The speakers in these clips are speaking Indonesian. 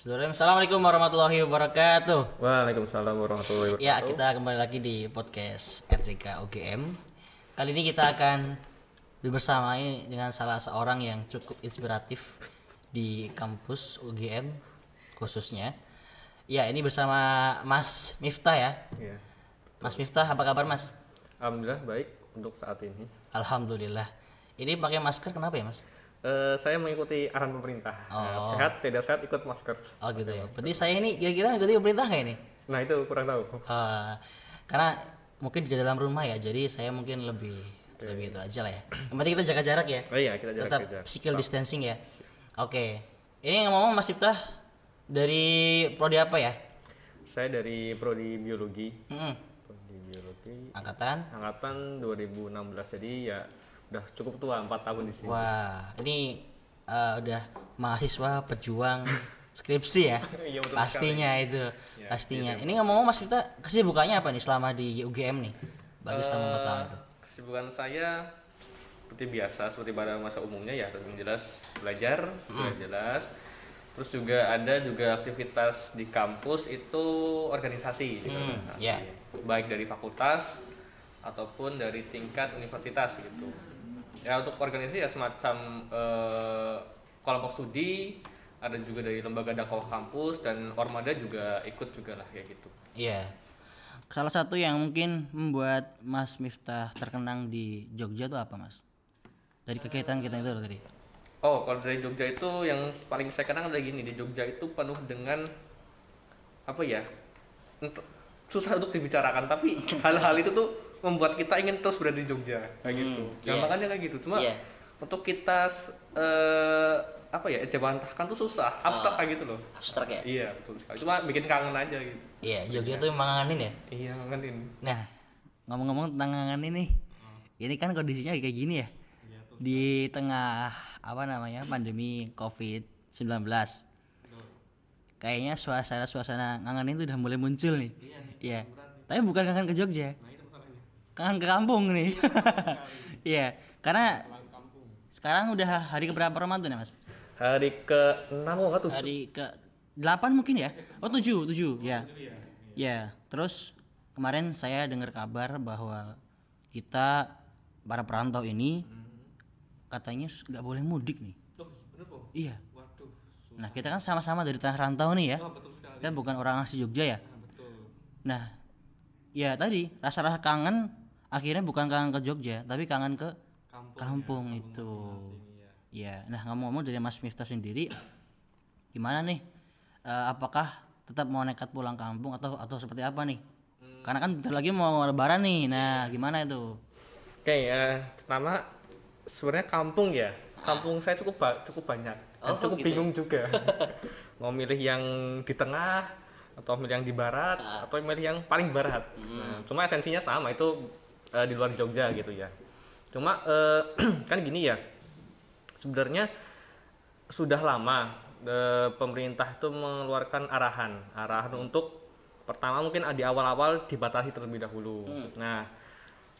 Assalamualaikum warahmatullahi wabarakatuh. Waalaikumsalam warahmatullahi wabarakatuh. Ya, kita kembali lagi di podcast RDK UGM. Kali ini kita akan berbersamai dengan salah seorang yang cukup inspiratif di kampus UGM khususnya. Ya, ini bersama Mas Miftah ya. Iya. Mas Miftah, apa kabar Mas? Alhamdulillah baik untuk saat ini. Alhamdulillah. Ini pakai masker kenapa ya Mas? Eh, saya mengikuti arahan pemerintah. Oh. sehat tidak sehat ikut masker. Oh gitu ya. Berarti saya ini kira-kira ngikuti pemerintah nggak ini? Nah itu kurang tahu. Eh, karena mungkin di dalam rumah ya, jadi saya mungkin lebih lebih itu aja lah ya. Yang penting kita jaga jarak ya. Oh iya kita jaga Tetap jarak. physical distancing ya. Oke. Ini ngomong Mas Iftah dari prodi apa ya? Saya dari prodi biologi. Mm-mm. Prodi biologi Angkatan. angkatan 2016 jadi ya udah cukup tua 4 tahun di sini. Wah, ini eh, udah mahasiswa pejuang skripsi ya. Iya, betul Pastinya itu. Ya, Pastinya. Ini ngomong-ngomong Mas Iftah kesibukannya apa nih selama di UGM nih? Bagi selama 4 tahun itu. Eh, Kesibukan saya seperti biasa seperti pada masa umumnya ya yang jelas belajar sudah jelas terus juga ada juga aktivitas di kampus itu organisasi juga organisasi ya. baik dari fakultas ataupun dari tingkat universitas gitu ya untuk organisasi ya semacam eh, kelompok studi ada juga dari lembaga dakwah kampus dan ormada juga ikut juga lah kayak gitu Iya. Salah satu yang mungkin membuat Mas Miftah terkenang di Jogja itu apa, Mas? Dari kegiatan kita itu loh tadi. Oh, kalau dari Jogja itu yang paling saya kenang adalah gini, di Jogja itu penuh dengan apa ya? susah untuk dibicarakan, tapi hal-hal itu tuh membuat kita ingin terus berada di Jogja kayak gitu. iya. Gampangannya kayak gitu. Cuma Iya. untuk kita eh apa ya, jawantahkan tuh susah, abstrak kayak gitu loh. Abstrak ya? Iya, betul sekali. Cuma bikin kangen aja gitu. Iya, Jogja tuh emang ngangenin ya. Iya, kangenin. Nah, ngomong-ngomong tentang ngangenin nih. Ini kan kondisinya kayak gini ya. Di tengah apa namanya? pandemi Covid-19. Kayaknya suasana-suasana ngangenin itu udah mulai muncul nih. Iya. Tapi bukan kangen ke Jogja. Kangen ke kampung nih. Iya, karena sekarang udah hari keberapa Ramadan ya, Mas? Hari ke-6 kok nggak tuh? Hari ke 8 mungkin ya? Oh 7, 7 ya. Ya, terus kemarin saya dengar kabar bahwa kita para perantau ini katanya s- nggak boleh mudik nih. Oh, bener kok. Iya. Waduh. Nah, kita kan sama-sama dari tanah rantau nih ya. Oh, betul sekali. Kita bukan orang asli Jogja ya. Betul. Nah, ya tadi rasa-rasa kangen akhirnya bukan kangen ke Jogja, tapi kangen ke Kampung. kampung itu. Ya, nah ngomong-ngomong dari Mas Miftah sendiri, gimana nih? Eh, apakah tetap mau nekat pulang kampung atau atau seperti apa nih? Karena kan bentar lagi mau Lebaran nih. Nah, gimana itu? Oke ya, pertama sebenarnya kampung ya. Kampung saya cukup ba- cukup banyak dan Oh, cukup gitu ya? bingung juga. Mau milih yang di tengah atau milih yang di barat Ah. atau milih yang paling barat. Hmm. Nah, cuma esensinya sama itu eh, di luar Jogja gitu ya. Cuma eh, kan gini ya. Sebenarnya sudah lama eh, pemerintah itu mengeluarkan arahan, arahan untuk pertama mungkin di awal-awal dibatasi terlebih dahulu. Nah,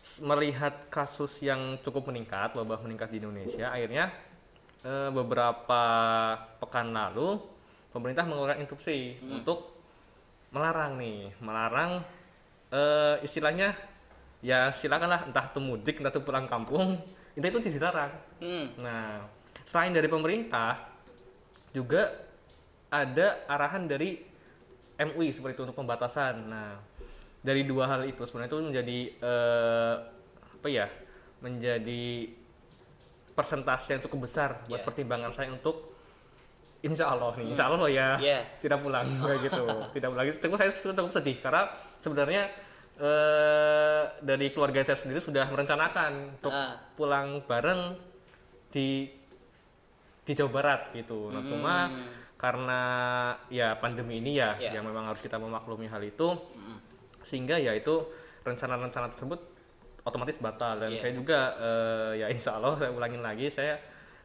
s- melihat kasus yang cukup meningkat, wabah meningkat di Indonesia, akhirnya eh, beberapa pekan lalu pemerintah mengeluarkan instruksi untuk melarang nih, melarang eh, istilahnya ya silakanlah entah itu mudik entah itu pulang kampung, itu itu tidak dilarang. Nah, selain dari pemerintah juga ada arahan dari MUI seperti itu untuk pembatasan. Nah, dari dua hal itu sebenarnya itu menjadi eh, apa ya? Menjadi persentase yang cukup besar buat Yeah. pertimbangan saya untuk Insya Allah nih, Insya Allah loh ya Yeah. tidak pulang kayak gitu, tidak pulang. Cukup saya cukup sedih karena sebenarnya eh, dari keluarga saya sendiri sudah merencanakan untuk Ah. pulang bareng di di Jawa Barat gitu. Nah, cuma karena ya pandemi ini ya Ya. yang memang harus kita memaklumi hal itu sehingga ya itu rencana-rencana tersebut otomatis batal dan Iya. saya juga eh, ya insya Allah saya ulangin lagi saya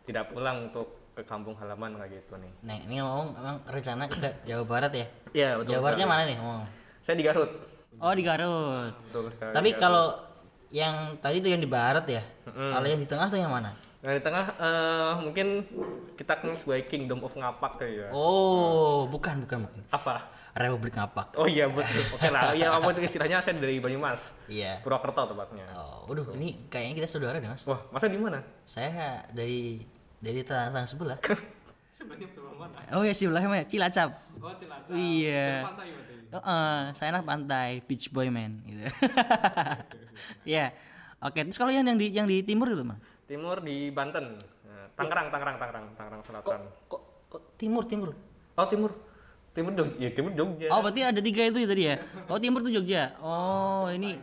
tidak pulang untuk ke kampung halaman kayak gitu nih. Nah, ini ngomong emang rencana ke Jawa Barat ya? Iya betul. Jawa Baratnya sekali. mana nih ngomong? Saya di Garut. Oh, di Garut. Betul sekali. Tapi kalau yang tadi itu yang di barat ya. Kalau yang di tengah tuh yang mana? Nah di tengah eh, mungkin kita kenal sebagai Kingdom of Ngapak kali ya. Oh, bukan, bukan, bukan. Apa? Republik Ngapak. Oh iya betul. Oke lah. Iya apa itu istilahnya saya dari Banyumas. Iya. Purwokerto tepatnya. Oh, waduh, ini kayaknya kita saudara deh, Mas. Wah, masa di mana? Saya dari dari tanah sebelah. Mana. Oh ya sebelahnya Cilacap. Oh, Cilacap. Iya. Pantai eh, saya anak pantai, beach boy man gitu. Iya. Oke, terus kalau yang yang di yang di timur itu, Mas? Timur di Banten. Nah, Tangerang, Tangerang, Tangerang, Tangerang Selatan. Kok kok timur timur? Oh, timur. Timur Jogja. Ya, timur Jogja. Oh, berarti ada tiga itu ya tadi ya? Oh, timur tuh Jogja. Oh, ini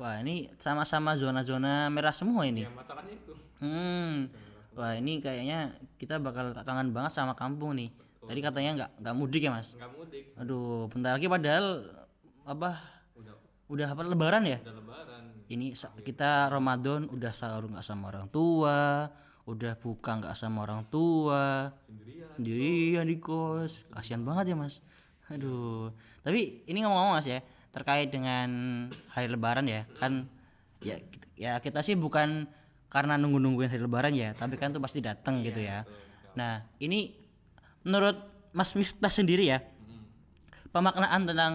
Wah, ini sama-sama zona-zona merah semua ini. masalahnya itu. Hmm. Wah, ini kayaknya kita bakal kangen banget sama kampung nih. Tadi katanya nggak nggak mudik ya, Mas? Enggak mudik. Aduh, bentar lagi padahal apa? Udah Udah apa lebaran ya? udah lebaran. Ini sa- kita Ramadan udah sahur nggak sama orang tua, udah buka nggak sama orang tua, Sendirian. sendirian di kos, kasihan banget ya mas. Aduh, tapi ini ngomong-ngomong mas ya terkait dengan hari Lebaran ya kan ya kita, ya kita sih bukan karena nunggu-nungguin hari Lebaran ya, tapi kan tuh pasti datang gitu ya. Nah ini menurut Mas Miftah sendiri ya pemaknaan tentang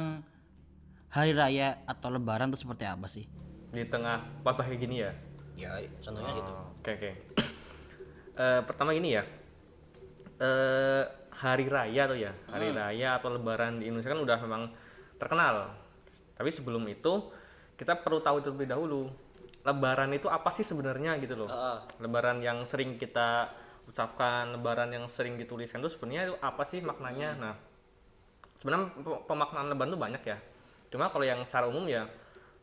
hari raya atau Lebaran itu seperti apa sih? Di tengah wabah kayak gini ya. Ya contohnya gitu. Oh, Oke oke. Eh, pertama ini ya. Eh hari raya tuh ya, hari raya atau lebaran di Indonesia kan udah memang terkenal. Tapi sebelum itu kita perlu tahu terlebih dahulu lebaran itu apa sih sebenarnya gitu loh. Lebaran yang sering kita ucapkan, lebaran yang sering dituliskan itu sebenarnya itu apa sih maknanya? Nah, sebenarnya pe- pemaknaan lebaran itu banyak ya. Cuma kalau yang secara umum ya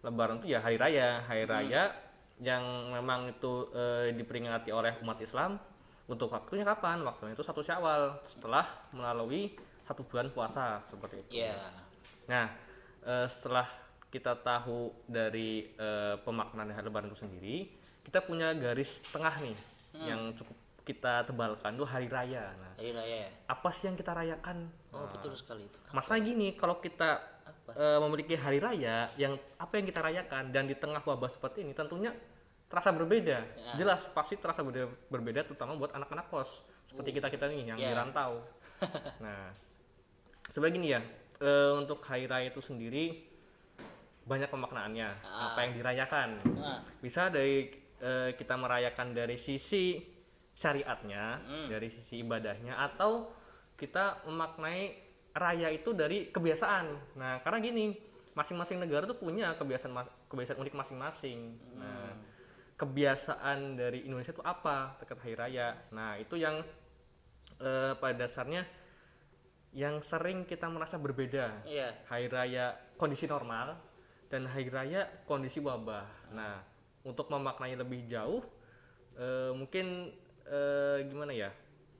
lebaran itu ya hari raya, hari raya yang memang itu eh, diperingati oleh umat Islam untuk waktunya kapan? Waktunya itu satu Syawal setelah melalui satu bulan puasa seperti itu. Iya. Nah, eh, setelah kita tahu dari eh, pemaknaan hari lebaran itu sendiri, kita punya garis tengah nih yang cukup kita tebalkan tuh hari raya. Nah, Hari raya ya. apa sih yang kita rayakan? Oh betul sekali itu. Masalah gini, kalau kita eh, memiliki hari raya yang apa yang kita rayakan dan di tengah wabah seperti ini tentunya terasa berbeda. Jelas pasti terasa berbeda, berbeda terutama buat anak-anak kos seperti kita kita nih yang di Ya. rantau. nah, sebagai gini ya, eh, untuk hari raya itu sendiri banyak pemaknaannya. Apa yang dirayakan? Nah, Bisa dari eh, kita merayakan dari sisi syariatnya, dari sisi ibadahnya, atau kita memaknai raya itu dari kebiasaan. Nah, karena gini, masing-masing negara tuh punya kebiasaan kebiasaan unik masing-masing. Nah, kebiasaan dari Indonesia itu apa terkait hari raya? Nah, itu yang eh, pada dasarnya yang sering kita merasa berbeda iya. hari raya kondisi normal dan hari raya kondisi wabah. Nah, untuk memaknai lebih jauh, eh, mungkin eh, gimana ya?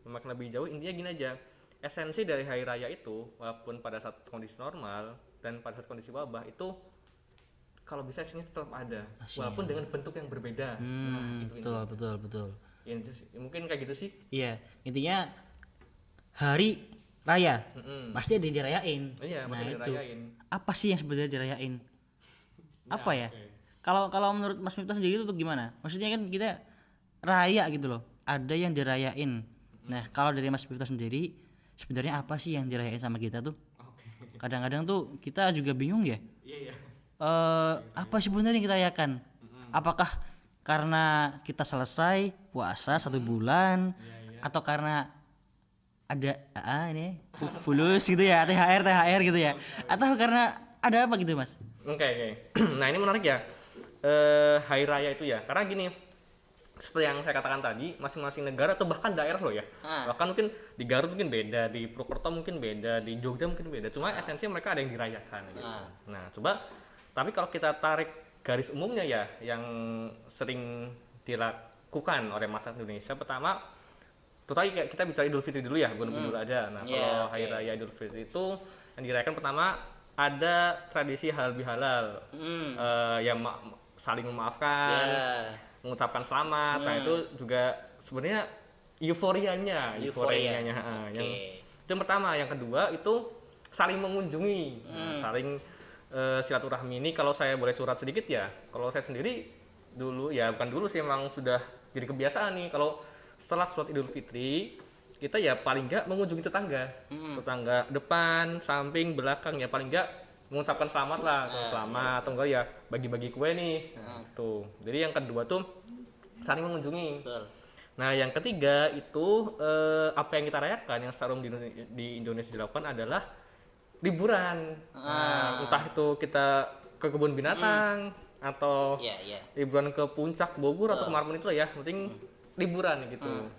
Memaknai lebih jauh intinya gini aja. Esensi dari hari raya itu, walaupun pada saat kondisi normal dan pada saat kondisi wabah itu kalau bisa esensinya tetap ada, walaupun dengan bentuk yang berbeda. Nah, Hmm, itu betul betul betul. Ya, itu sih. mungkin kayak gitu sih. Iya, intinya hari raya Mm-mm. pasti ada yang dirayain. Iya, nah itu dirayain. apa sih yang sebenarnya dirayain? Apa ya? Kalau kalau menurut Mas Miftah sendiri itu gimana? Maksudnya kan kita raya gitu loh, ada yang dirayain. Nah kalau dari Mas Miftah sendiri sebenarnya apa sih yang dirayain sama kita tuh? Oke. Kadang-kadang tuh kita juga bingung ya. Iya, iya. eh apa sebenarnya yang kita rayakan? Apakah karena kita selesai puasa satu bulan atau karena ada ah ini fu- fulus gitu ya THR THR gitu ya atau karena ada apa gitu mas? Oke oke. nah ini menarik ya. Eh hari raya itu ya. Karena gini, seperti yang saya katakan tadi, masing-masing negara atau bahkan daerah loh ya. Ah. Bahkan mungkin di Garut mungkin beda, di Purwokerto mungkin beda, di Jogja mungkin beda. Cuma esensi mereka ada yang dirayakan. Gitu. Ah. Nah coba, tapi kalau kita tarik garis umumnya ya, yang sering dilakukan oleh masyarakat Indonesia, pertama Terutama kayak kita bicara Idul Fitri dulu ya, bukan dulu aja. Nah, Iya, kalau oke. hari raya Idul Fitri itu yang dirayakan pertama ada tradisi halal bihalal Hmm. eh, yang saling memaafkan, Ya. Mengucapkan selamat. Nah, itu juga sebenarnya euforianya, Euforia. euforianya. ah, Oke. Yang itu yang pertama, yang kedua itu saling mengunjungi, Nah, saling eh, silaturahmi ini kalau saya boleh curhat sedikit ya. Kalau saya sendiri dulu ya bukan dulu sih emang sudah jadi kebiasaan nih kalau setelah sholat Idul Fitri kita ya paling nggak mengunjungi tetangga, tetangga depan, samping, belakang ya paling nggak mengucapkan selamat lah, selamat atau enggak ya bagi-bagi kue nih, tuh. Jadi yang kedua tuh saling mengunjungi. Betul. Nah, yang ketiga itu eh, apa yang kita rayakan yang secara umum di, Indonesia- di Indonesia dilakukan adalah liburan. Nah, entah itu kita ke kebun binatang atau Iya, iya. liburan ke puncak Bogor atau ke mana itu lah ya, penting liburan gitu.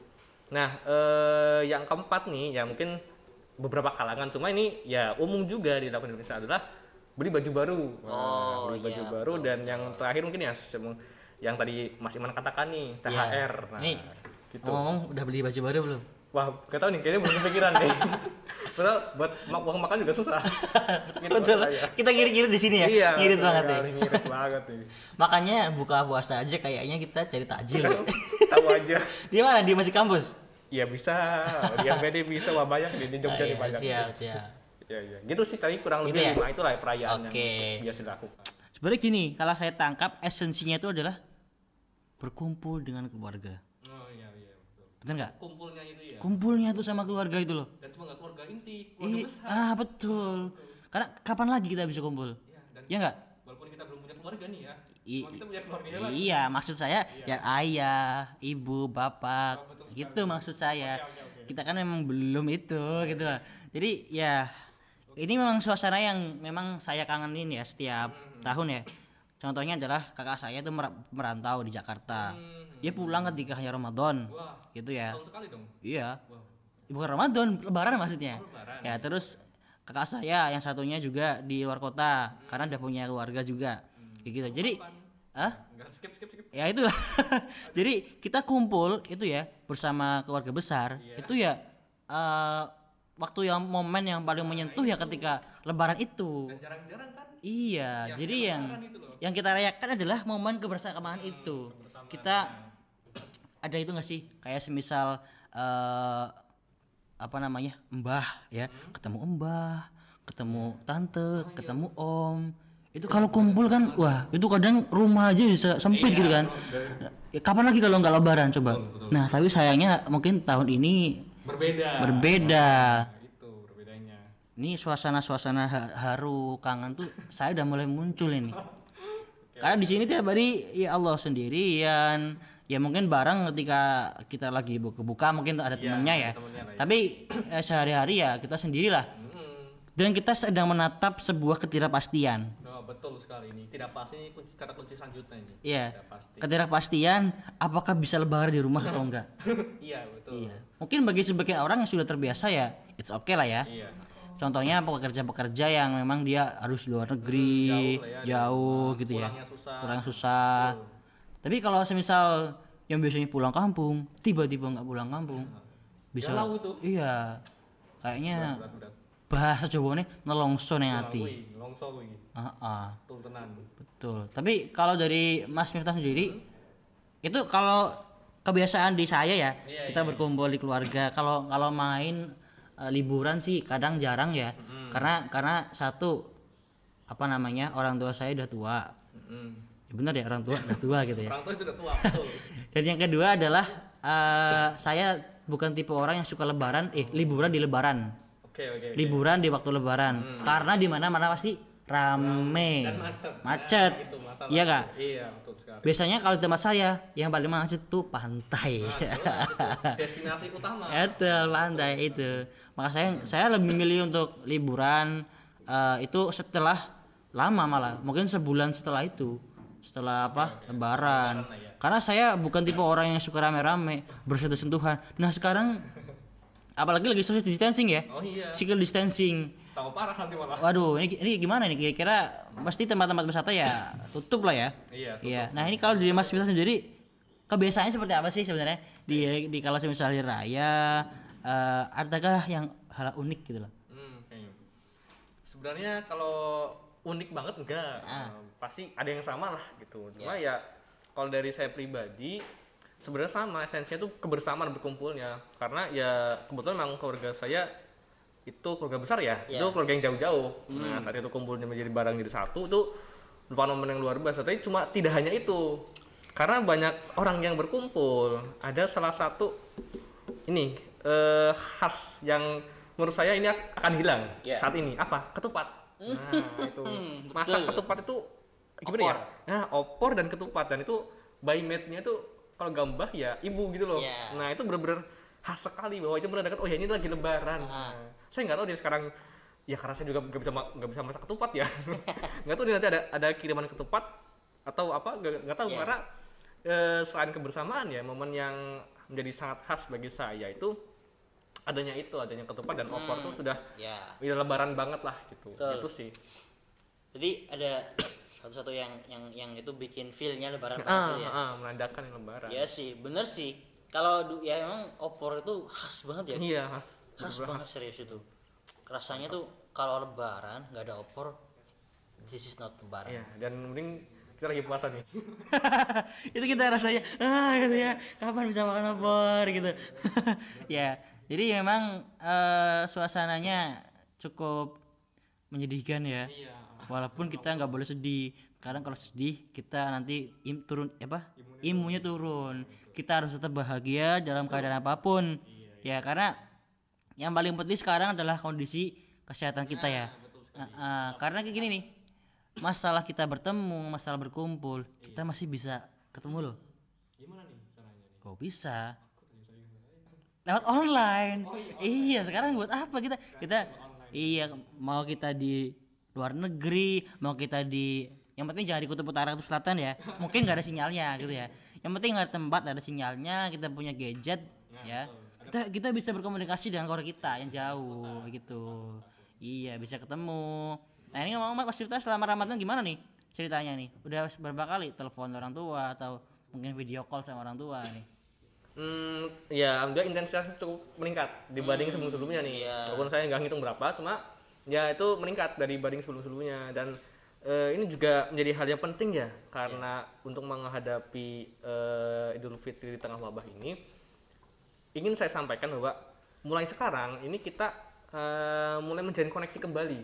Nah, eh, yang keempat nih ya mungkin beberapa kalangan cuma ini ya umum juga dilakukan di Indonesia adalah beli baju baru. Nah, Oh, beli baju iya, baru dan yang terakhir mungkin ya yang tadi Mas Iman katakan nih THR. Nah, Nih, gitu. ngomong udah beli baju baru belum? Wah, gak tau nih, kayaknya belum kepikiran nih. Padahal buat ma- uang makan juga susah. Gitu Betul. Kita ngirit-ngirit di sini ya. Iya, ngirit betul banget ya. Ngirit banget nih. Makanya buka puasa aja kayaknya kita cari takjil. Tahu aja. Di mana? Di masih kampus. Iya bisa, di MPD bisa, wah banyak di, di Ah, Jogja nih iya, banyak. siap, siap. Iya, iya. Gitu sih tadi kurang Gitu ya? lebih lima itulah ya perayaan Oke. yang biasa dilakukan. Sebenarnya gini, kalau saya tangkap esensinya itu adalah berkumpul dengan keluarga. Oh iya, iya. Betul. Betul nggak? Kumpulnya itu ya. Kumpulnya tuh sama keluarga itu loh. Dan cuma nggak keluarga inti, keluarga Ih, besar. ah betul. Karena kapan lagi kita bisa kumpul? Iya, dan Ya nggak? walaupun kita belum punya keluarga nih ya, I- kita punya keluarganya lagi. Iya, maksud saya ya ayah, ibu, bapak, gitu maksud saya. Kita kan memang belum itu gitu lah. Jadi ya ini memang suasana yang memang saya kangenin ya setiap tahun ya. Contohnya adalah kakak saya itu mer- merantau di Jakarta. Dia pulang ketika hanya Ramadan. Wah, Gitu ya. sekali dong. Iya. Wow. Bukan Ramadan, lebaran maksudnya. lebaran. Ya, terus kakak saya yang satunya juga di luar kota karena udah punya keluarga juga. Kayak gitu. Jadi, ah, Enggak skip skip skip. ya itulah. Jadi kita kumpul itu ya bersama keluarga besar. Itu ya eh, waktu yang momen yang paling menyentuh ya ketika lebaran itu. Dan jarang-jarang kan Iya, jadi yang yang kita rayakan adalah momen kebersamaan itu. Kita ada itu nggak sih kayak semisal eh apa namanya mbah ya, ketemu mbah, ketemu tante, ketemu om. Itu kalau kumpul kan, wah itu kadang rumah aja bisa sempit gitu kan. Ya, kapan lagi kalau nggak lebaran coba? Nah, tapi sayangnya mungkin tahun ini berbeda. berbeda. Nah, itu berbedanya. Ini suasana-suasana ha- haru kangen tuh saya udah mulai muncul ini. Karena di sini tiap hari ya Allah sendirian. Ya mungkin bareng ketika kita lagi buka-buka mungkin ada temennya ya. temennya lah ya. Tapi eh, sehari-hari ya kita sendirilah. Hmm. Dan kita sedang menatap sebuah ketidakpastian. Oh, betul sekali ini. Tidak pasti ini kunci, kata kunci selanjutnya ini. Iya. Tidak pasti. Ketidakpastian apakah bisa lebaran di rumah atau enggak. iya, betul. Iya. Mungkin bagi sebagian orang yang sudah terbiasa ya it's okay lah ya. Iya. Contohnya pekerja-pekerja yang memang dia harus luar negeri, jauh ya, jauh, gitu ya. Susah. Kurang susah. Tapi kalau semisal yang biasanya pulang kampung, tiba-tiba nggak pulang kampung, bisa Galau tuh. Iya. Kayaknya. Bahasa Jawa nih nelongso neng ati. Wih, longso kuwi. Ah, Betul tenan. betul. Tapi kalau dari Mas Miftah sendiri itu kalau kebiasaan di saya ya, Iya, kita berkumpul di keluarga. Kalau kalau main eh, liburan sih kadang jarang ya. Karena karena satu apa namanya? orang tua saya udah tua. Mm. Ya benar ya orang tua udah tua gitu ya. Orang tua itu udah tua, betul. Dan yang kedua adalah eh, saya bukan tipe orang yang suka lebaran eh liburan di lebaran. Oke. oke. Liburan di waktu lebaran. Karena di mana-mana pasti rame. Dan macet. Macet. Nah, itu masalah. Iya Kak? Iya, betul sekali. Biasanya kalau di tempat saya yang paling macet tuh pantai. Nah, itu. Destinasi utama. Betul, pantai itu. Maka saya saya lebih milih untuk liburan eh, itu setelah lama malah, mungkin sebulan setelah itu. Setelah apa? Lebaran. Karena saya bukan tipe orang yang suka rame-rame, bersentuh-sentuhan. Nah, sekarang apalagi lagi social distancing ya. Oh iya. Physical distancing. Tahu parah nanti malah. Waduh, ini ini gimana nih kira-kira pasti tempat-tempat wisata ya tutup lah ya. Iya. Iya. Nah, ini kalau dari Mas Miftah sendiri kebiasaannya seperti apa sih sebenarnya di di kalau misalnya hari raya eh, adakah yang hal unik gitu loh? Hmm, kayaknya. Sebenarnya kalau unik banget enggak. Ah. Pasti ada yang sama lah gitu. Cuma ya kalau dari saya pribadi sebenarnya sama esensinya tuh kebersamaan berkumpulnya. Karena ya kebetulan memang keluarga saya itu keluarga besar ya. Ya. Itu keluarga yang jauh-jauh. Nah, saat itu kumpulnya menjadi barang jadi satu itu merupakan momen yang luar biasa. Tapi cuma tidak hanya itu. karena banyak orang yang berkumpul ada salah satu ini eh, khas yang menurut saya ini ak- akan hilang Ya. saat ini apa ketupat nah itu masak betul. ketupat itu gimana Opor. ya nah opor dan ketupat dan itu by made-nya itu kalau gambah ya ibu gitu loh Ya. nah itu bener-bener khas sekali bahwa itu menandakan oh ya ini lagi lebaran Ah. Nah, saya nggak tahu dia sekarang ya karena saya juga nggak bisa nggak bisa masak ketupat ya nggak tahu dia nanti ada ada kiriman ketupat atau apa nggak tahu Iya. karena eh, selain kebersamaan ya momen yang menjadi sangat khas bagi saya itu adanya itu adanya ketupat dan opor tuh sudah Ya. udah lebaran banget lah gitu Betul. itu sih Jadi ada satu-satu yang yang yang itu bikin feel-nya lebaran ah, ya. ah, menandakan yang lebaran Ya sih, bener sih. Kalau ya emang opor itu khas banget ya. iya khas khas banget serius itu. Rasanya tuh kalau lebaran nggak ada opor, this is not lebaran. Iya, dan mending kita lagi puasa nih itu kita rasanya ah gitu ya kapan bisa makan opor gitu ya jadi memang eh, suasananya cukup menyedihkan ya. Walaupun kita nggak boleh sedih kadang kalau sedih kita nanti im, turun apa? Imunnya turun. kita harus tetap bahagia dalam keadaan apa pun. Ya karena yang paling penting sekarang adalah kondisi kesehatan kita ya. Ah, ah, karena kayak gini nih masalah kita bertemu masalah berkumpul kita masih bisa ketemu loh. Gimana nih caranya nih? Kok bisa? Lewat online. Iya sekarang buat apa kita? Kita iya mau kita di luar negeri mau kita di yang penting jangan di kutub utara kutub selatan ya. Mungkin nggak ada sinyalnya gitu ya. Yang penting ada tempat ada sinyalnya kita punya gadget ya kita kita bisa berkomunikasi dengan keluarga kita yang jauh gitu. Iya bisa ketemu. Nah ini ngomong mas cerita selama ramadan gimana nih ceritanya nih? Udah berapa kali telepon orang tua atau mungkin video call sama orang tua nih Hmm, ya alhamdulillah intensitasnya cukup meningkat dibanding sebelum-sebelumnya nih. iya. Walaupun saya nggak ngitung berapa, cuma ya itu meningkat dari banding sebelum-sebelumnya dan eh, ini juga menjadi hal yang penting ya karena untuk menghadapi eh, Idul Fitri di tengah wabah ini ingin saya sampaikan bahwa mulai sekarang ini kita eh, mulai menjalin koneksi kembali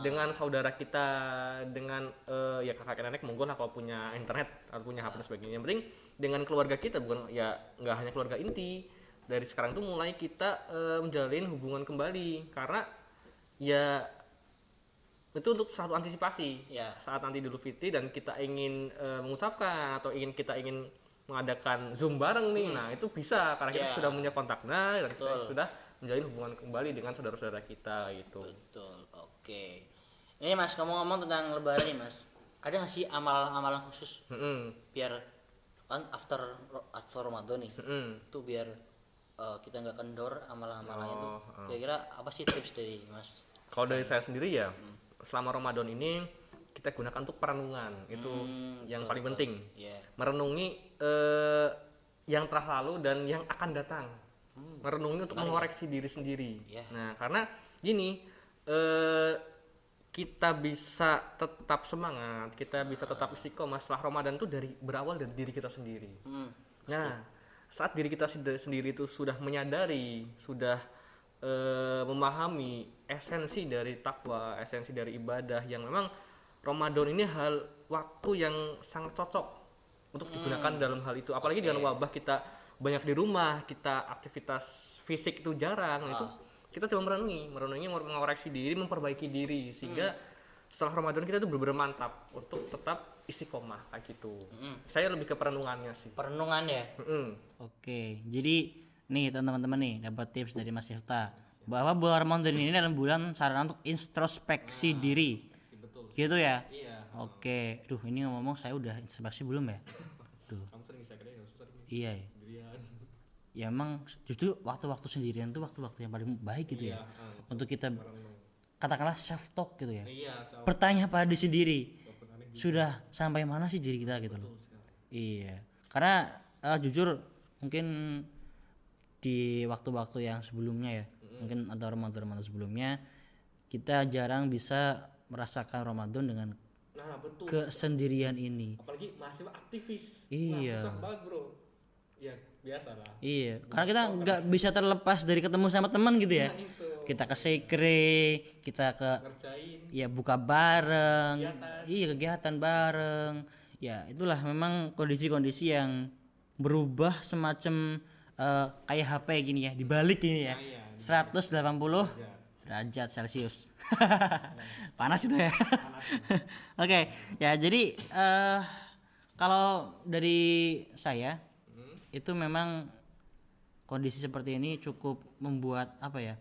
dengan saudara kita dengan eh, ya kakak nenek monggo lah kalau punya internet atau punya HP dan sebagainya. Yang penting dengan keluarga kita bukan ya nggak hanya keluarga inti. Dari sekarang tuh mulai kita eh, menjalin hubungan kembali. Karena ya itu untuk satu antisipasi. Ya. saat nanti Idul Fitri dan kita ingin eh, mengucapkan atau ingin kita ingin mengadakan zoom bareng nih. Nah itu bisa. Karena kita Ya. sudah punya kontaknya dan kita sudah menjalin hubungan kembali dengan saudara-saudara kita gitu. Betul, oke. Ini mas, ngomong-ngomong tentang lebaran nih mas, ada nggak sih amalan-amalan khusus Mm-mm. biar kan after after Ramadan nih, Mm-mm. tuh biar eh, kita nggak kendor amalan-amalannya tuh. Oh, oh. Kira-kira apa sih tips dari mas? Kalau dari saya sendiri ya, selama Ramadan ini kita gunakan untuk perenungan itu Hmm, yang betul, paling betul. penting. Iya. Merenungi eh, yang telah lalu dan yang akan datang. Merenungi untuk mengoreksi diri sendiri. Hmm, Iya. Nah, karena gini, eh, kita bisa tetap semangat, kita bisa tetap istiqomah. Setelah Ramadan itu dari berawal dari diri kita sendiri. Hmm, Nah, saat diri kita sendiri itu sudah menyadari, sudah eh, memahami esensi dari takwa, esensi dari ibadah yang memang Ramadan ini hal waktu yang sangat cocok untuk digunakan dalam hal itu. Apalagi dengan wabah kita banyak di rumah, kita aktivitas fisik itu jarang, itu kita coba merenungi, merenungi, mengoreksi diri, memperbaiki diri sehingga setelah Ramadan kita tuh benar-benar mantap untuk tetap istiqomah kayak gitu. Saya lebih ke perenungannya sih. perenungan ya. Mm-mm. Oke, jadi nih teman-teman nih dapat tips dari Mas Yifta bahwa bulan Ramadan ini adalah bulan sarana untuk introspeksi diri. Gitu ya? Iya. Oke, duh ini ngomong saya udah introspeksi belum ya? Tuh. Kamu sering bisa kerja susah Iya ya. Ya emang justru waktu-waktu sendirian tuh waktu-waktu yang paling baik gitu ya. Untuk kita katakanlah self talk gitu ya. Iya, Bertanya pada diri sendiri. Sudah sampai mana sih diri kita gitu loh. Iya. Karena eh, jujur mungkin di waktu-waktu yang sebelumnya ya, mungkin atau Ramadan-Ramadan sebelumnya kita jarang bisa merasakan Ramadan dengan Nah, betul. kesendirian ini. Apalagi mahasiswa aktivis. Iya. Nah, susah banget, Bro. Ya, biasa lah. Iya, karena kita nggak bisa terlepas dari ketemu sama teman gitu ya. itu. Kita ke sekre, kita ke Ngerjain. ya buka bareng, Kegiatan. iya kegiatan bareng. ya itulah memang kondisi-kondisi yang berubah semacam eh, kayak HP gini ya dibalik gini ya 180 derajat celcius panas itu ya oke ya jadi eh kalau dari saya itu memang kondisi seperti ini cukup membuat apa ya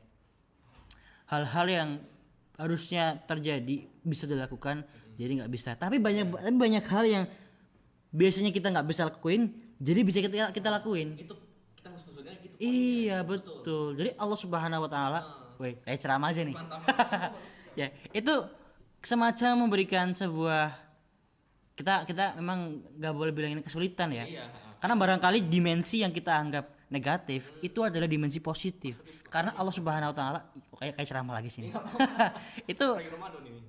hal-hal yang harusnya terjadi bisa dilakukan jadi nggak bisa. Tapi banyak tapi banyak hal yang biasanya kita nggak bisa lakuin jadi bisa kita kita lakuin. Itu kita gitu iya betul. jadi Allah Subhanahu Wa Taala woi kayak ceramah aja nih. Ya itu semacam memberikan sebuah kita kita memang nggak boleh bilang ini kesulitan ya. Iya, karena barangkali dimensi yang kita anggap negatif itu adalah dimensi positif. Karena Allah Subhanahu wa taala kayak kayak ceramah lagi sini. Itu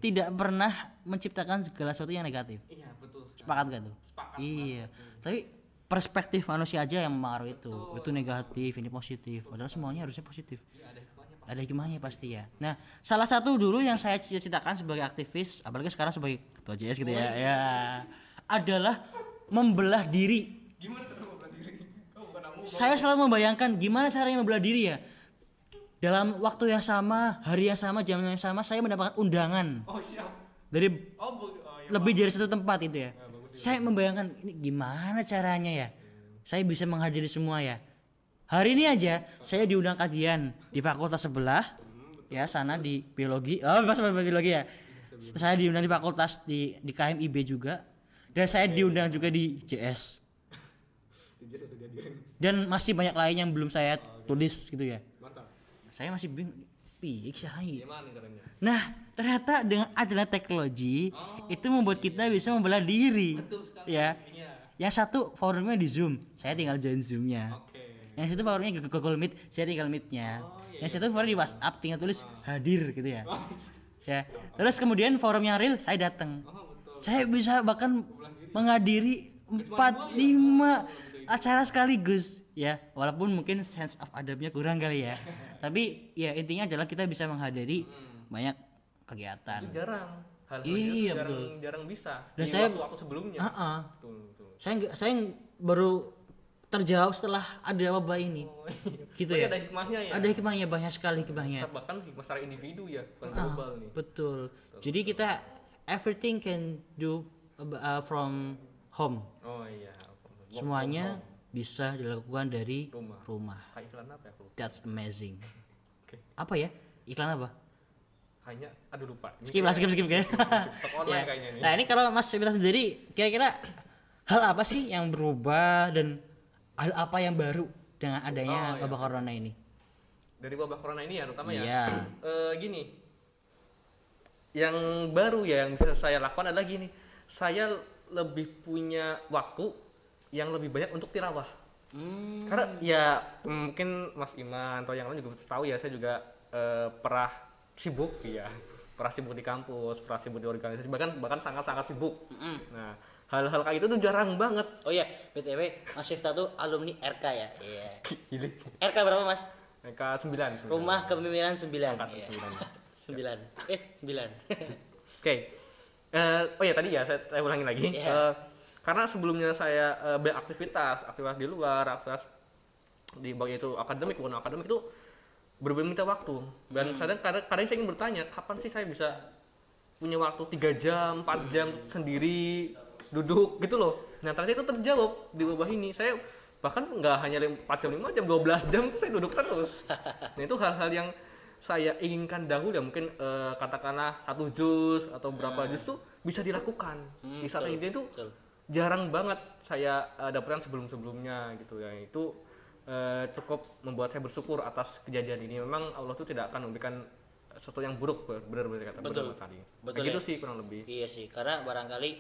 tidak pernah menciptakan segala sesuatu yang negatif. Iya betul sekali. sepakat gak tuh? Sepakat iya. tapi perspektif manusia aja yang mempengaruhi itu. Itu negatif ini positif. Padahal semuanya harusnya positif. Ada hikmahnya Pak. ada hikmahnya pasti ya. Nah, salah satu dulu yang saya cita-citakan sebagai aktivis, apalagi sekarang sebagai ketua JS gitu ya, ya adalah membelah diri. Gimana cara membelah diri oh bukan kamu Saya selalu membayangkan gimana caranya membelah diri ya. Dalam waktu yang sama, hari yang sama, jam yang sama, saya mendapatkan undangan oh siap dari oh bu oh, iya. lebih dari satu tempat itu ya. Saya membayangkan ini gimana caranya ya. Saya bisa menghadiri semua ya. Hari ini aja saya diundang kajian di fakultas sebelah ya sana di biologi. Oh, pas biologi ya. Saya diundang di fakultas di di KMIB juga dan saya diundang juga di JS. Dan masih banyak lain yang belum saya tulis gitu ya. mantap Saya masih bingung piye Nah, ternyata dengan adanya teknologi itu membuat kita bisa membelah diri. betul sekali Ya. iya Yang satu forumnya di Zoom, saya tinggal join Zoom-nya. oke Yang satu forumnya Google Google Meet, saya tinggal Meet-nya. Yang satu forum di WhatsApp, tinggal tulis hadir gitu ya. Ya. Terus kemudian forum yang real saya datang. Saya bisa bahkan menghadiri 4 5 acara sekaligus ya. Walaupun mungkin sense of adabnya kurang kali ya. Tapi ya intinya adalah kita bisa menghadiri banyak kegiatan. itu jarang hal Iya, jarang betul. jarang bisa Dan saya- waktu, waktu sebelumnya Ah, ah. betul betul Saya nggak saya baru terjawab setelah ada wabah ini. Gitu Oh, iya, ya. ada hikmahnya ya Ada hikmahnya banyak sekali hikmahnya. bahkan hikmah secara individu ya bukan Ah, global nih Betul. Jadi kita everything can do uh, from home. oh iya Semuanya bisa dilakukan dari Rumah. rumah. kayak iklan apa ya aku lupa. That's amazing. oke Apa ya? Iklan apa? kayaknya aduh lupa Ini Skip lah, skip, skip, skip. Toko online Ya. kayaknya nih Nah ini kalau Mas Fitra sendiri, kira-kira hal apa sih yang berubah dan hal apa yang baru dengan adanya Oh, iya. wabah corona ini? dari wabah corona ini ya terutama ya Iya. Eh, gini yang baru ya yang bisa saya lakukan adalah gini saya lebih punya waktu yang lebih banyak untuk tirawah Hmm. karena ya mungkin Mas Iman atau yang lain juga tahu ya saya juga eh, pernah sibuk ya pernah sibuk di kampus pernah sibuk di organisasi bahkan bahkan sangat sangat sibuk nah hal-hal kayak itu tuh jarang banget Oh iya, BTW Mas Fitra tuh alumni RK ya? Iya. Gini. RK berapa Mas? mereka sembilan sembilan. Rumah Kepemimpinan 9. Angkatan Iya. sembilan. 9. Eh, 9. Oke. Eh, oh ya tadi ya saya, saya ulangi lagi. Iya. Eh, karena sebelumnya saya eh, beraktivitas, aktivitas di luar, aktivitas di bagian itu akademik bukan akademik itu berbeda minta waktu. Dan kadang, kadang kadang saya ingin bertanya, kapan sih saya bisa punya waktu tiga jam, 4 jam sendiri duduk gitu loh. Nah ternyata itu terjawab di wabah ini. Saya bahkan nggak hanya 4 jam, 5 jam, 12 jam itu saya duduk terus. Nah itu hal-hal yang saya inginkan dahulu ya mungkin eh, katakanlah satu jus atau berapa jus tuh bisa dilakukan di saat betul, ini itu betul. Jarang banget saya eh, dapatkan sebelum sebelumnya gitu ya itu eh, cukup membuat saya bersyukur atas kejadian ini memang Allah tuh tidak akan memberikan sesuatu yang buruk benar-benar kata Betul. kali Betul gitu ya. sih kurang lebih Iya sih, karena barangkali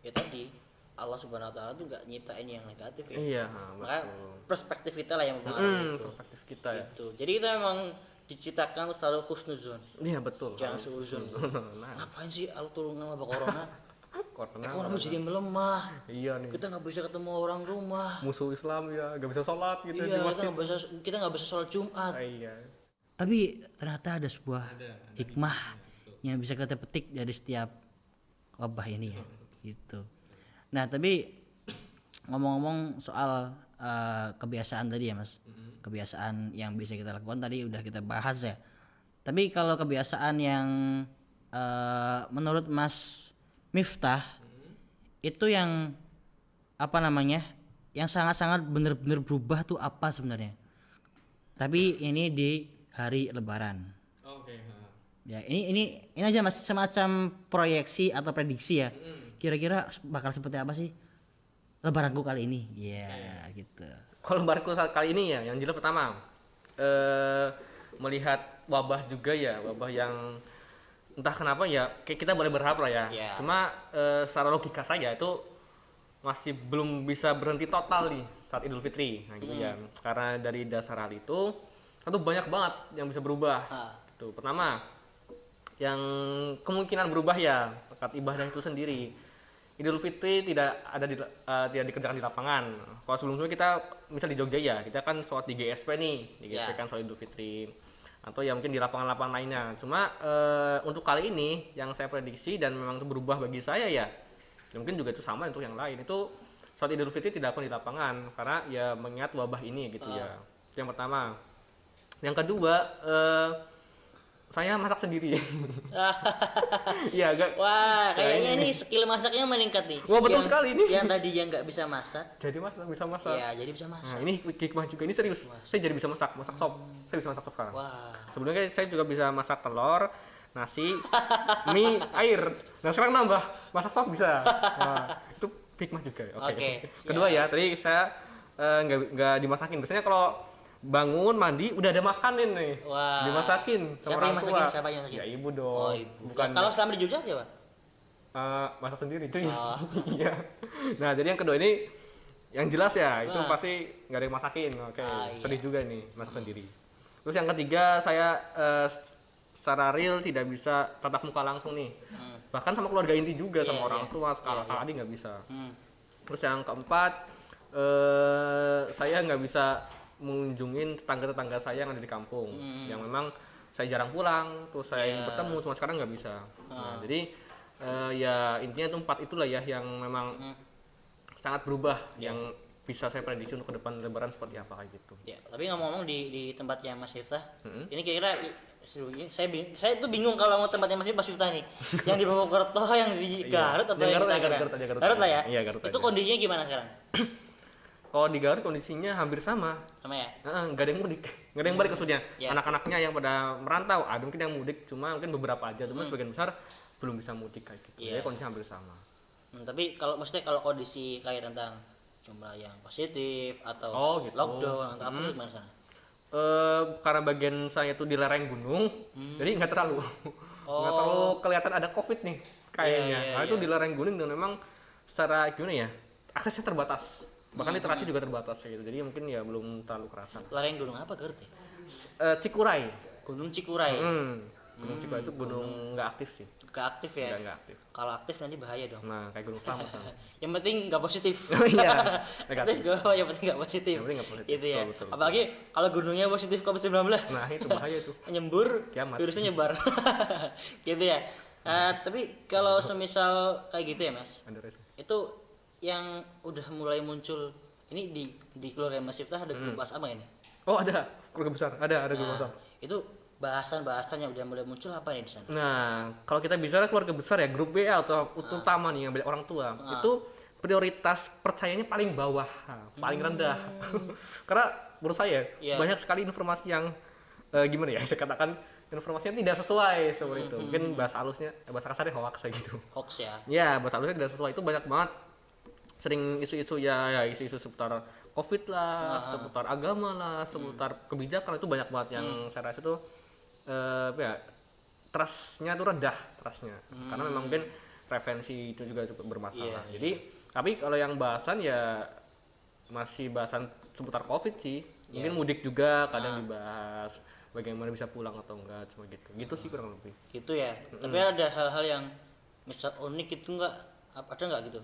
ya tadi Allah Subhanahu wa taala tuh nggak nyiptain yang negatif ya. iya Maka betul perspektif kita lah yang mempengaruhi hmm, itu. perspektif kita ya Gitu. Jadi kita memang diciptakan selalu husnuzon. iya betul Jangan suuzon. nah Ngapain sih Allah turun sama corona? corona Ekonomi jadi melemah. iya nih Kita nggak bisa ketemu orang rumah. musuh Islam ya gak bisa sholat gitu di Iya, kita masjid nggak bisa kita nggak bisa sholat Jumat. Ah, iya Tapi ternyata ada sebuah hikmah yang bisa kita petik dari setiap wabah ini ya, gitu. Nah, tapi ngomong-ngomong soal eh, kebiasaan tadi ya, Mas. Kebiasaan yang bisa kita lakukan tadi udah kita bahas ya. Tapi kalau kebiasaan yang eh, menurut Mas Miftah itu yang apa namanya? Yang sangat-sangat bener-bener berubah tuh apa sebenarnya? Tapi ini di hari lebaran. Oke. Ya, ini ini ini aja Mas semacam proyeksi atau prediksi ya. Kira-kira bakal seperti apa sih lebaranku kali ini? Ya, gitu. Kalau lebaranku kali ini ya, yang jelas pertama eh melihat wabah juga ya, wabah yang entah kenapa ya kita boleh berharap lah ya. Iya. Cuma eh, secara logika saya itu masih belum bisa berhenti total nih saat Idul Fitri. Nah, gitu ya. Karena dari dasar hal itu itu banyak banget yang bisa berubah. Ah. Tuh, pertama yang kemungkinan berubah ya dekat ibadah itu sendiri. Idul Fitri tidak ada di eh, tidak dikerjakan di lapangan. Kalau sebelumnya kita misal di Jogja ya, kita kan sholat di GSP nih, di GSP Ya. kan sholat Idul Fitri. Atau ya mungkin di lapangan-lapangan lainnya. Cuma eh, untuk kali ini yang saya prediksi dan memang itu berubah bagi saya ya, ya mungkin juga itu sama untuk yang lain. Itu sholat Idul Fitri tidak akan di lapangan karena ya mengingat wabah ini gitu ya. Itu Yang pertama. Yang kedua, eh, saya masak sendiri. Iya, agak Wah, kayaknya ini skill masaknya meningkat nih. Wah, betul Yang- sekali ini. Yang tadi yang nggak bisa masak, jadi mas bisa masak. ya jadi bisa masak. Nah, ini hikmah juga ini serius. Saya jadi bisa masak, masak sop. Saya bisa masak sop sekarang. Wah. Sebelumnya saya juga bisa masak telur, nasi, mie, air. Nah sekarang nambah masak sop bisa. Nah, itu hikmah juga. Oke. Oke, Kedua ya, tadi saya eh, nggak nggak dimasakin. Biasanya kalau bangun mandi udah ada makanin nih. Wah. Dimasakin sama Siapa orang yang masakin? tua. Siapa yang masakin? Ya ibu dong. Oh, ibu. Bukan Kalau selama di Jogja siapa? eh, masak sendiri cuy. Oh. Iya. nah jadi yang kedua ini yang jelas ya itu pasti nggak ada yang masakin. Oke. Ah, iya. Sedih juga nih masak sendiri. Terus yang ketiga saya eh, secara real tidak bisa tatap muka langsung nih. Bahkan sama keluarga inti juga sama Hmm. Iya, orang iya. tua, kakak kakak adik nggak bisa. Hmm. Terus yang keempat eh saya nggak bisa mengunjungin tetangga-tetangga saya yang ada di kampung yang memang saya jarang pulang, terus saya ingin Hmm. Iya. bertemu, cuma sekarang nggak bisa. Ah. Nah, jadi eh, ya intinya itu empat itulah ya yang memang Hmm. sangat berubah, Iya. yang bisa saya prediksi untuk ke depan Lebaran seperti apa kayak gitu. Ya, tapi ngomong-ngomong di di tempatnya Mas Miftah, Mm-mm. ini kira-kira saya bing- saya tuh bingung kalau mau tempatnya Mas Mas Miftah nih. yang di Purwokerto, yang di Garut atau Yang yang, Garut di? Garut aja, Garut Garut aja. lah ya. Iya, Garut Itu aja. kondisinya gimana sekarang? Kalau di Garut kondisinya hampir sama, Sama ya? Heeh, nggak ada yang mudik, nggak ada yang balik maksudnya. Ya. Anak-anaknya yang pada merantau, ada mungkin yang mudik, cuma mungkin beberapa aja, cuma sebagian besar belum bisa mudik kayak gitu. Hmm. Iya. Jadi kondisi hampir sama. Hmm, tapi kalau maksudnya kalau kondisi kayak tentang jumlah yang positif atau Oh, gitu. lockdown atau apa itu gimana sana? Eh, karena bagian saya itu di lereng gunung, Hmm. jadi nggak terlalu, nggak terlalu kelihatan ada covid nih kayaknya. Oh. Iya, iya, nah itu iya. di lereng gunung dan memang secara gimana ya aksesnya terbatas, bahkan Hmm. literasi juga terbatas gitu. Jadi mungkin ya belum terlalu kerasa. Lereng gunung apa ya? S- eh, Cikuray, Gunung Cikuray. hmm. gunung Cikuray itu gunung nggak aktif sih, Gak aktif ya? nggak nggak aktif. Kalau aktif nanti bahaya dong. Nah kayak gunung selamat. kan. yang penting nggak positif. Oh iya, negatif. gak, yang penting nggak positif. Yang penting nggak positif, Itu ya. betul, betul. Apalagi kalau gunungnya positif COVID-19. Nah itu bahaya tuh. Nyembur, Kiamat. virusnya nyebar. gitu ya. Eh, tapi kalau semisal kayak gitu ya mas, itu yang udah mulai muncul ini di di keluarga Mas Miftah ada Hmm. grup WhatsApp nggak ini? Oh ada keluarga besar, ada ada grup Nah, WhatsApp. itu bahasan-bahasan yang udah mulai muncul apa nih di sana? Nah, kalau kita bicara keluarga besar ya, grup WA atau utama nih yang banyak orang tua, itu prioritas percayanya paling bawah, paling rendah. Karena menurut saya Iya. banyak sekali informasi yang eh, gimana ya, saya katakan informasinya tidak sesuai seperti itu. Mungkin bahasa halusnya, eh, bahasa kasarnya hoax kayak gitu. Hoax ya. Ya, bahasa halusnya tidak sesuai itu banyak banget. Sering isu-isu ya, ya isu-isu seputar covid lah, seputar agama lah, seputar kebijakan itu banyak banget yang saya rasa itu eh, apa ya trustnya tuh rendah trustnya. Karena memang mungkin referensi itu juga cukup bermasalah. Iya, jadi tapi kalau yang bahasan ya masih bahasan seputar covid sih. Mungkin mudik juga kadang dibahas bagaimana bisa pulang atau enggak cuma gitu. Gitu sih kurang lebih. Gitu ya. Tapi ada hal-hal yang misal unik itu enggak? Ada nggak gitu?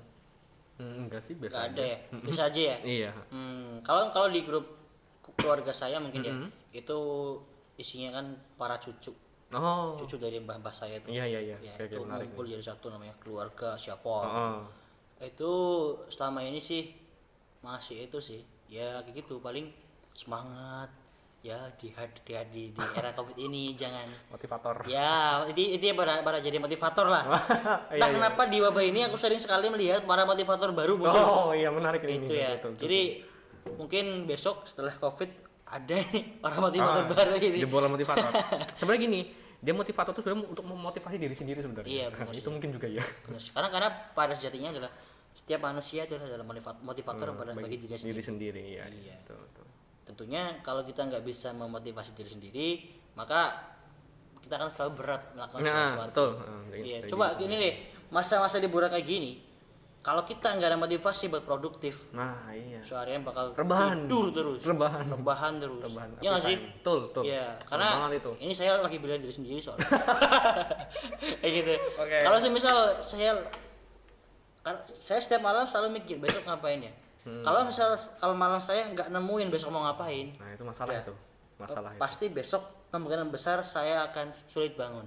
Hmm, enggak sih biasa ada aja. ya. Bisa aja ya. iya. Hmm, kalau kalau di grup keluarga saya mungkin ya itu isinya kan para cucu. Oh. Cucu dari mbah mbah saya itu. Iya iya iya. Ya itu ngumpul jadi satu namanya keluarga siapa. Oh, oh. itu selama ini sih masih itu sih. Ya kayak gitu paling semangat ya di had- di, di, di era covid ini jangan. Motivator. Ya ini ini para, para jadi motivator lah. Iya, nah iya. kenapa di wabah ini aku sering sekali melihat para motivator baru muncul? oh iya menarik ini. Itu ya. betul, betul. jadi mungkin besok setelah covid ada nih para motivator Ah, baru ini. jebolan motivator. Sebenarnya gini dia motivator itu sebenarnya untuk memotivasi diri sendiri sebenarnya. Iya, itu mungkin juga ya. Karena karena pada sejatinya adalah setiap manusia itu adalah motivator, motivator pada bagi dirinya sendiri diri sendiri. ya Iya. betul, betul. Tentunya kalau kita nggak bisa memotivasi diri sendiri maka kita akan selalu berat melakukan Nah, sesuatu betul. Ah, iya coba diri gini deh masa-masa liburan kayak gini kalau kita nggak ada motivasi buat produktif nah iya seharian bakal Rebahan. tidur terus Rebahan. rebahan terus Rebahan, ya nggak sih. Betul, betul. Iya, karena itu. ini saya lagi bilang diri sendiri soalnya. Kayak gitu. Oke. Kalau sih misal saya saya setiap malam selalu mikir besok ngapain ya. Hmm. Kalau misal kalau malam saya nggak nemuin besok mau ngapain, nah itu masalah Ya. itu masalah itu. pasti besok kemungkinan besar saya akan sulit bangun.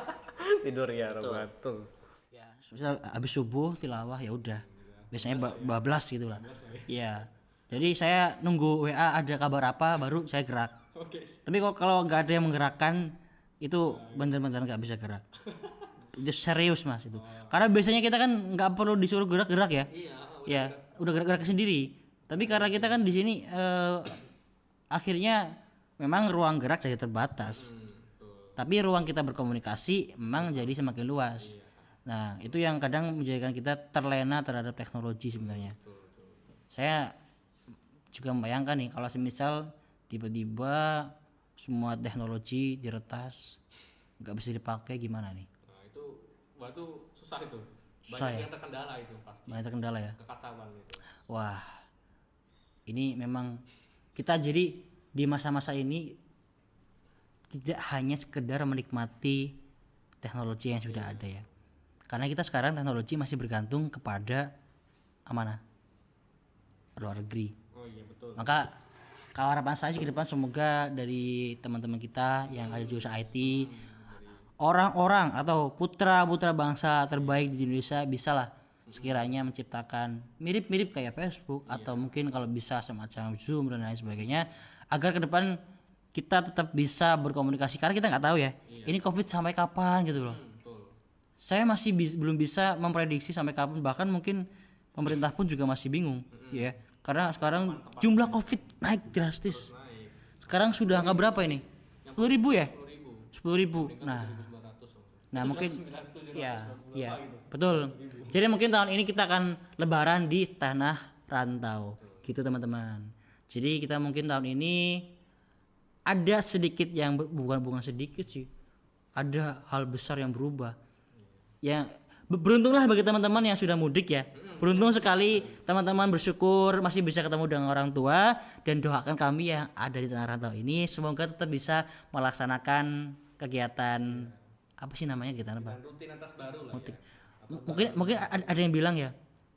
tidur ya betul ya, misal habis subuh tilawah ya udah. Biasanya ba- bablas gitu lah. Iya. Jadi saya nunggu WA ada kabar apa baru saya gerak. oke Tapi kok kalau nggak ada yang menggerakkan itu benar-benar nggak bisa gerak. itu serius mas itu. Karena biasanya kita kan nggak perlu disuruh gerak-gerak ya. Iya. Ya udah gerak-gerak sendiri. Tapi karena kita kan di sini eh, akhirnya memang ruang gerak jadi terbatas. Tapi ruang kita berkomunikasi memang jadi semakin luas. Nah itu yang kadang menjadikan kita terlena terhadap teknologi sebenarnya. Saya juga membayangkan nih kalau semisal tiba-tiba semua teknologi diretas nggak bisa dipakai gimana nih nah itu wah itu susah itu Susah ya? yang terkendala itu pasti. Banyak terkendala ya. Kekacauan itu. Wah ini memang kita jadi di masa-masa ini tidak hanya sekedar menikmati teknologi yang sudah ada ya. Karena kita sekarang teknologi masih bergantung kepada amanah luar negeri. Oh iya betul. Maka kalau harapan saya sih ke depan semoga dari teman-teman kita yang ada di jurusan IT orang-orang atau putra-putra bangsa terbaik di Indonesia bisalah sekiranya menciptakan mirip-mirip kayak Facebook atau mungkin kalau bisa semacam Zoom dan lain sebagainya agar ke depan kita tetap bisa berkomunikasi. Karena kita nggak tahu ya ini COVID sampai kapan gitu loh. Betul. Saya masih bis- belum bisa memprediksi sampai kapan. Bahkan mungkin pemerintah pun juga masih bingung ya. Karena sekarang jumlah covid naik drastis. Naik. Sekarang sudah angka berapa ini? Sepuluh ribu ya? ribu. Sepuluh ribu. Nah 900 nah mungkin ya ya betul. Jadi mungkin tahun ini kita akan lebaran di tanah rantau. Gitu teman-teman. Jadi kita mungkin tahun ini ada sedikit yang bukan bukan sedikit sih. Ada hal besar yang berubah. Yang be- beruntunglah bagi teman-teman yang sudah mudik ya. Beruntung sekali teman-teman bersyukur masih bisa ketemu dengan orang tua dan doakan kami yang ada di tanah rantau ini. Semoga tetap bisa melaksanakan kegiatan apa sih namanya kegiatan apa rutinitas baru lah mudik. M- mungkin mungkin ada yang bilang ya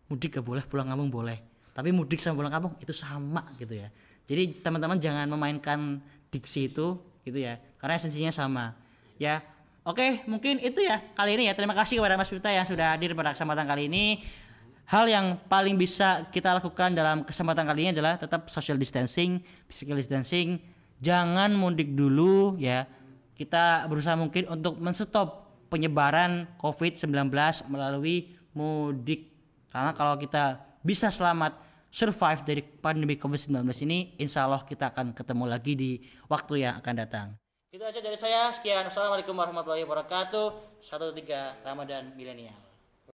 mudik gak boleh pulang kampung boleh. Tapi mudik sama pulang kampung itu sama gitu ya. Jadi teman-teman jangan memainkan diksi itu gitu ya. Karena esensinya sama. Ya oke mungkin itu ya kali ini ya. Terima kasih kepada Mas Firta yang sudah hadir pada kesempatan kali ini. Hal yang paling bisa kita lakukan dalam kesempatan kali ini adalah tetap social distancing physical distancing. Jangan mudik dulu ya kita berusaha mungkin untuk menstop penyebaran COVID-19 melalui mudik. Karena kalau kita bisa selamat survive dari pandemi COVID-19 ini, insya Allah kita akan ketemu lagi di waktu yang akan datang. Itu aja dari saya. Sekian. Assalamualaikum warahmatullahi wabarakatuh. 13 Ramadan Milenial.